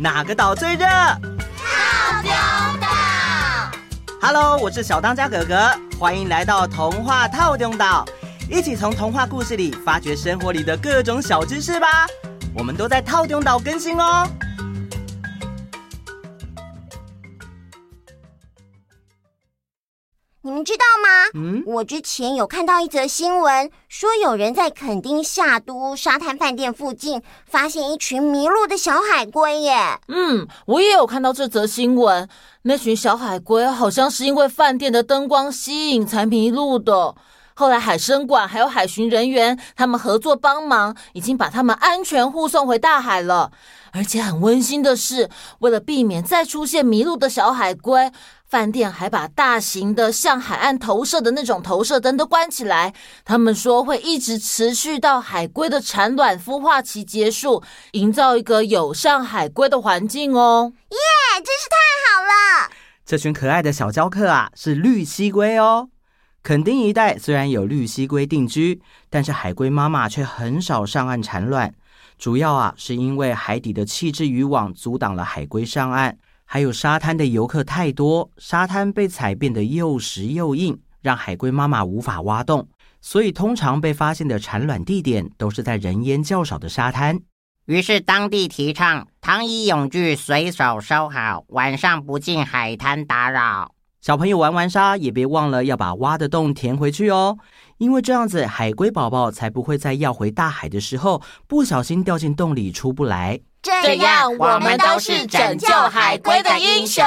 哪个岛最热？套丁岛。Hello，我是小当家哥哥，欢迎来到童话套丁岛，一起从童话故事里发掘生活里的各种小知识吧。我们都在套丁岛更新哦。你们知道吗？嗯，我之前有看到一则新闻，说有人在垦丁夏都沙滩饭店附近发现一群迷路的小海龟耶。嗯，我也有看到这则新闻，那群小海龟好像是因为饭店的灯光吸引才迷路的。后来海生馆还有海巡人员，他们合作帮忙，已经把他们安全护送回大海了。而且很温馨的是，为了避免再出现迷路的小海龟，饭店还把大型的向海岸投射的那种投射灯都关起来。他们说会一直持续到海龟的产卵孵化期结束，营造一个友善海龟的环境哦。耶，yeah, 真是太好了！这群可爱的小娇客啊，是绿蜥龟哦。垦丁一带虽然有绿蠵龟定居，但是海龟妈妈却很少上岸产卵。主要啊，是因为海底的弃置渔网阻挡了海龟上岸，还有沙滩的游客太多，沙滩被踩变得又湿又硬，让海龟妈妈无法挖洞。所以，通常被发现的产卵地点都是在人烟较少的沙滩。于是，当地提倡汤衣泳具随手收好，晚上不进海滩打扰。小朋友玩完沙，也别忘了要把挖的洞填回去哦，因为这样子海龟宝宝才不会在要回大海的时候不小心掉进洞里出不来。这样我们都是拯救海龟的英雄。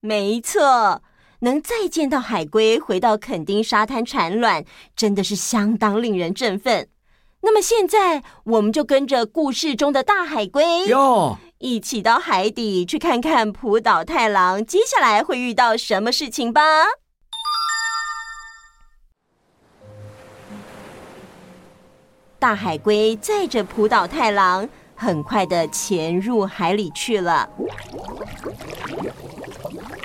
没错，能再见到海龟回到垦丁沙滩产卵，真的是相当令人振奋。那么现在，我们就跟着故事中的大海龟哟，一起到海底去看看浦岛太郎接下来会遇到什么事情吧。大海龟载着浦岛太郎，很快的潜入海里去了。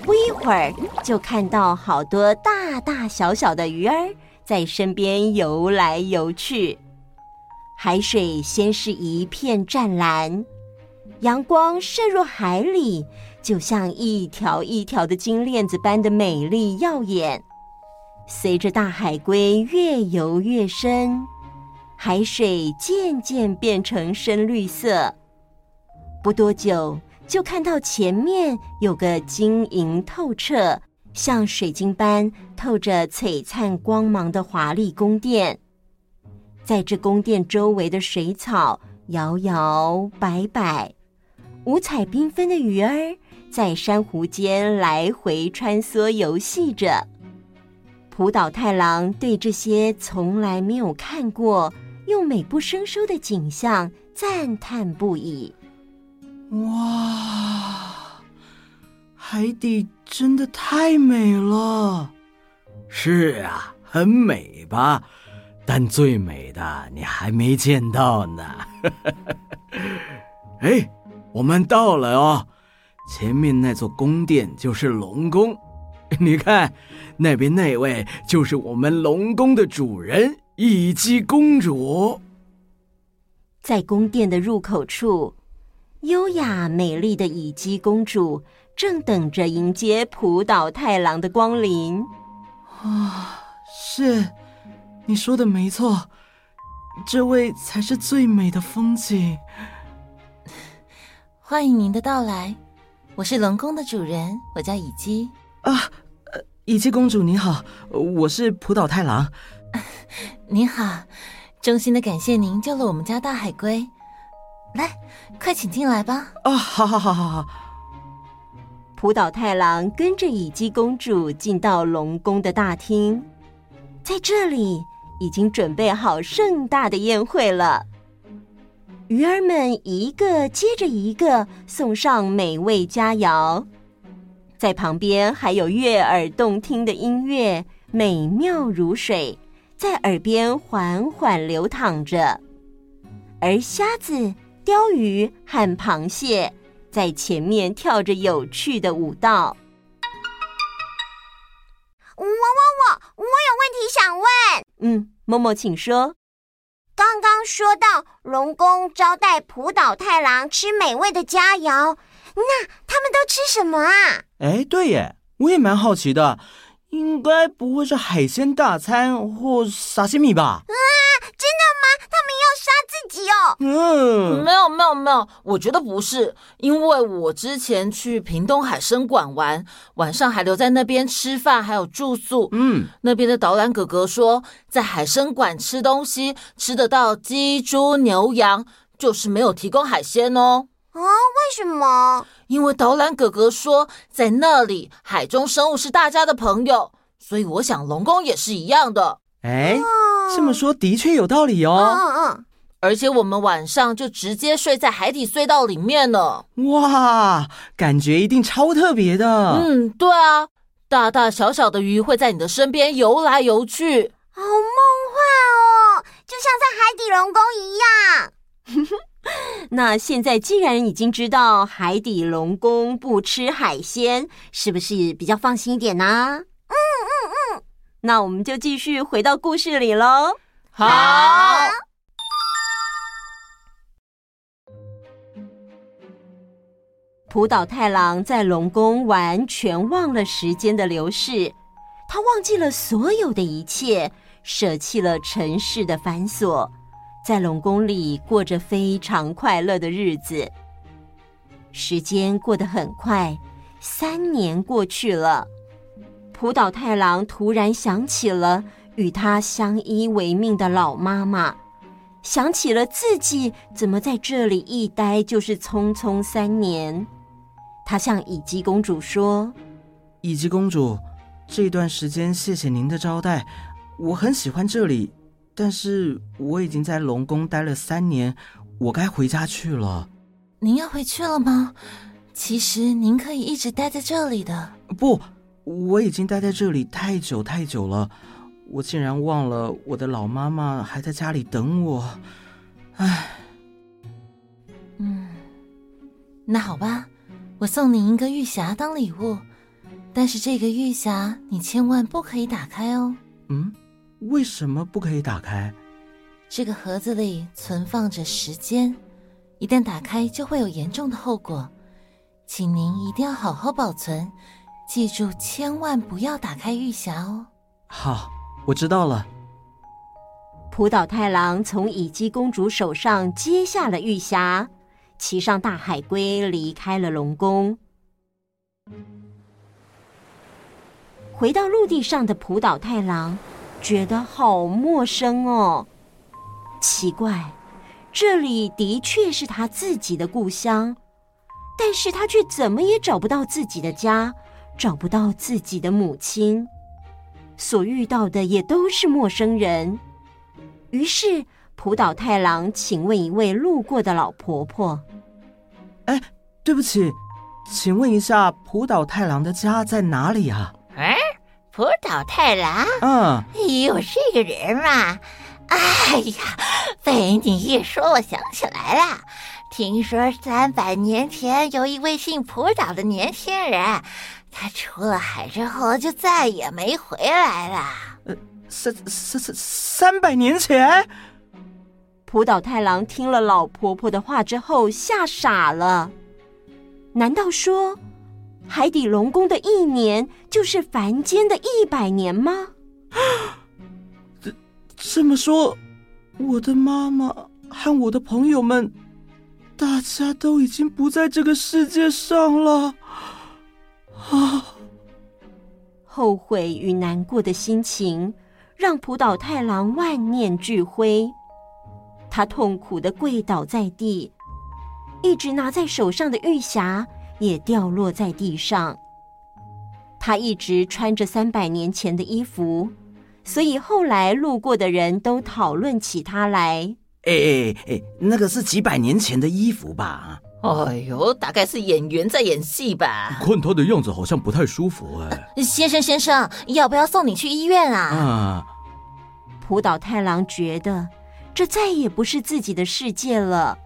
不一会儿，就看到好多大大小小的鱼儿在身边游来游去。海水先是一片湛蓝，阳光射入海里，就像一条一条的金链子般的美丽耀眼。随着大海龟越游越深，海水渐渐变成深绿色。不多久，就看到前面有个晶莹透彻、像水晶般透着璀璨光芒的华丽宫殿。在这宫殿周围的水草摇摇摆摆，五彩缤纷的鱼儿在珊瑚间来回穿梭游戏着。浦岛太郎对这些从来没有看过又美不胜收的景象赞叹不已。哇，海底真的太美了！是啊，很美吧？但最美的你还没见到呢。哎，我们到了哦，前面那座宫殿就是龙宫，你看那边那位就是我们龙宫的主人乙姬公主。在宫殿的入口处，优雅美丽的乙姬公主正等着迎接浦岛太郎的光临。啊，是。你说的没错，这位才是最美的风景。欢迎您的到来，我是龙宫的主人，我叫乙姬。啊，呃，乙姬公主你好，我是浦岛太郎。您好，衷心的感谢您救了我们家大海龟。来，快请进来吧。啊，好好好好好。浦岛太郎跟着乙姬公主进到龙宫的大厅，在这里。已经准备好盛大的宴会了，鱼儿们一个接着一个送上美味佳肴，在旁边还有悦耳动听的音乐，美妙如水，在耳边缓缓流淌着，而虾子、鲷鱼和螃蟹在前面跳着有趣的舞蹈。我我我我有问题想问。嗯，默默，请说。刚刚刚说到龙宫招待浦岛太郎吃美味的佳肴，那他们都吃什么啊？哎，对耶，我也蛮好奇的，应该不会是海鲜大餐或沙西米吧？啊，真的吗？他们要杀自己哦？嗯，没有没有没有，我觉得不是，因为我之前去屏东海生馆玩，晚上还留在那边吃饭，还有住宿。嗯，那边的导览哥哥说，在海生馆吃东西吃得到鸡、猪、牛、羊，就是没有提供海鲜哦。啊，为什么？因为导览哥哥说，在那里海中生物是大家的朋友，所以我想龙宫也是一样的。哎，这么说的确有道理哦。嗯嗯，而且我们晚上就直接睡在海底隧道里面了。哇，感觉一定超特别的。嗯，对啊，大大小小的鱼会在你的身边游来游去，好梦幻哦，就像在海底龙宫一样。那现在既然已经知道海底龙宫不吃海鲜，是不是比较放心一点呢？那我们就继续回到故事里喽。好。浦岛太郎在龙宫完全忘了时间的流逝，他忘记了所有的一切，舍弃了尘世的繁琐。在龙宫里过着非常快乐的日子。时间过得很快，三年过去了。浦岛太郎突然想起了与他相依为命的老妈妈，想起了自己怎么在这里一待就是匆匆三年。他向乙姬公主说：“乙姬公主，这段时间谢谢您的招待，我很喜欢这里。”但是我已经在龙宫待了三年，我该回家去了。您要回去了吗？其实您可以一直待在这里的。不，我已经待在这里太久太久了，我竟然忘了我的老妈妈还在家里等我。唉，嗯，那好吧，我送你一个玉匣当礼物，但是这个玉匣你千万不可以打开哦。嗯。为什么不可以打开？这个盒子里存放着时间，一旦打开就会有严重的后果，请您一定要好好保存，记住千万不要打开玉匣哦。好，我知道了。浦岛太郎从乙姬公主手上接下了玉匣，骑上大海龟离开了龙宫。回到陆地上的浦岛太郎。觉得好陌生哦，奇怪，这里的确是他自己的故乡，但是他却怎么也找不到自己的家，找不到自己的母亲，所遇到的也都是陌生人。于是，浦岛太郎请问一位路过的老婆婆：“哎，对不起，请问一下，浦岛太郎的家在哪里啊？”哎。浦岛太郎，嗯，有这个人嘛？哎呀，被你一说，我想起来了。听说三百年前有一位姓浦岛的年轻人，他出了海之后就再也没回来了。呃，三三三三百年前，浦岛太郎听了老婆婆的话之后吓傻了。难道说？海底龙宫的一年就是凡间的一百年吗？这这么说，我的妈妈和我的朋友们，大家都已经不在这个世界上了啊！后悔与难过的心情让浦岛太郎万念俱灰，他痛苦地跪倒在地，一直拿在手上的玉匣。也掉落在地上。他一直穿着三百年前的衣服，所以后来路过的人都讨论起他来。哎哎哎，那个是几百年前的衣服吧？哎呦，大概是演员在演戏吧？看他的样子好像不太舒服哎。先生先生，要不要送你去医院啊？啊！浦岛太郎觉得这再也不是自己的世界了，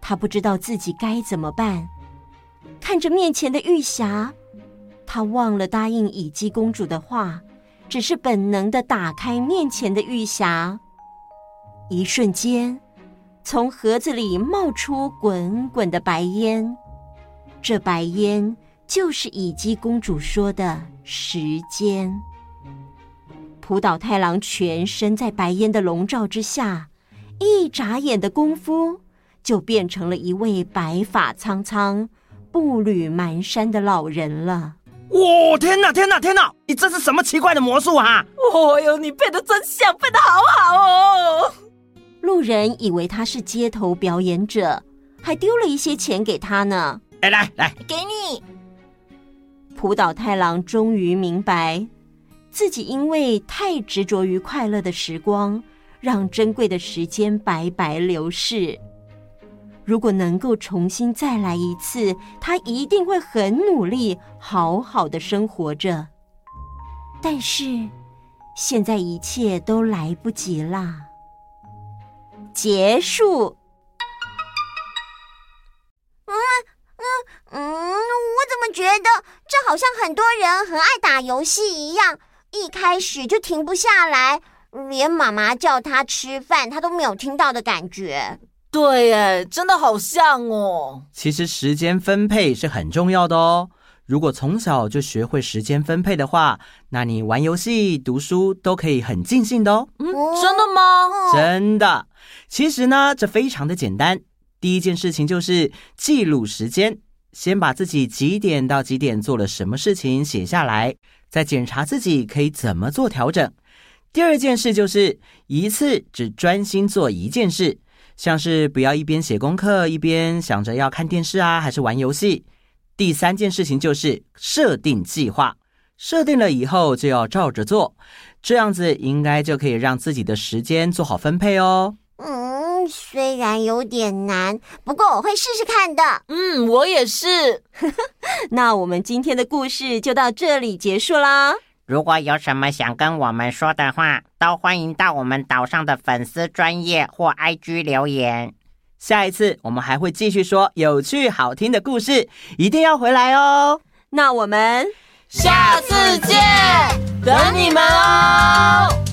他不知道自己该怎么办。看着面前的玉匣，他忘了答应乙姬公主的话，只是本能的打开面前的玉匣。一瞬间，从盒子里冒出滚滚的白烟。这白烟就是乙姬公主说的时间。浦岛太郎全身在白烟的笼罩之下，一眨眼的功夫，就变成了一位白发苍苍、步履蹒跚的老人了。哇！天哪，天哪，天哪！你这是什么奇怪的魔术啊？哦哟，你配得真像，配得好好哦！路人以为他是街头表演者，还丢了一些钱给他呢。来来来，给你。浦岛太郎终于明白，自己因为太执着于快乐的时光，让珍贵的时间白白流逝。如果能够重新再来一次，他一定会很努力，好好的生活着。但是，现在一切都来不及啦。结束。嗯嗯嗯，我怎么觉得这好像很多人很爱打游戏一样，一开始就停不下来，连妈妈叫他吃饭，他都没有听到的感觉。对耶，真的好像哦。其实时间分配是很重要的哦。如果从小就学会时间分配的话，那你玩游戏、读书都可以很尽兴的哦。嗯，真的吗？真的。其实呢，这非常的简单。第一件事情就是记录时间。先把自己几点到几点做了什么事情写下来，再检查自己可以怎么做调整。第二件事就是一次只专心做一件事，像是不要一边写功课一边想着要看电视啊，还是玩游戏。第三件事情就是设定计划，设定了以后就要照着做，这样子应该就可以让自己的时间做好分配哦。虽然有点难，不过我会试试看的。嗯，我也是。那我们今天的故事就到这里结束啦。如果有什么想跟我们说的话，都欢迎到我们岛上的粉丝专业或 IG 留言。下一次我们还会继续说有趣好听的故事，一定要回来哦。那我们下次见，等你们哦。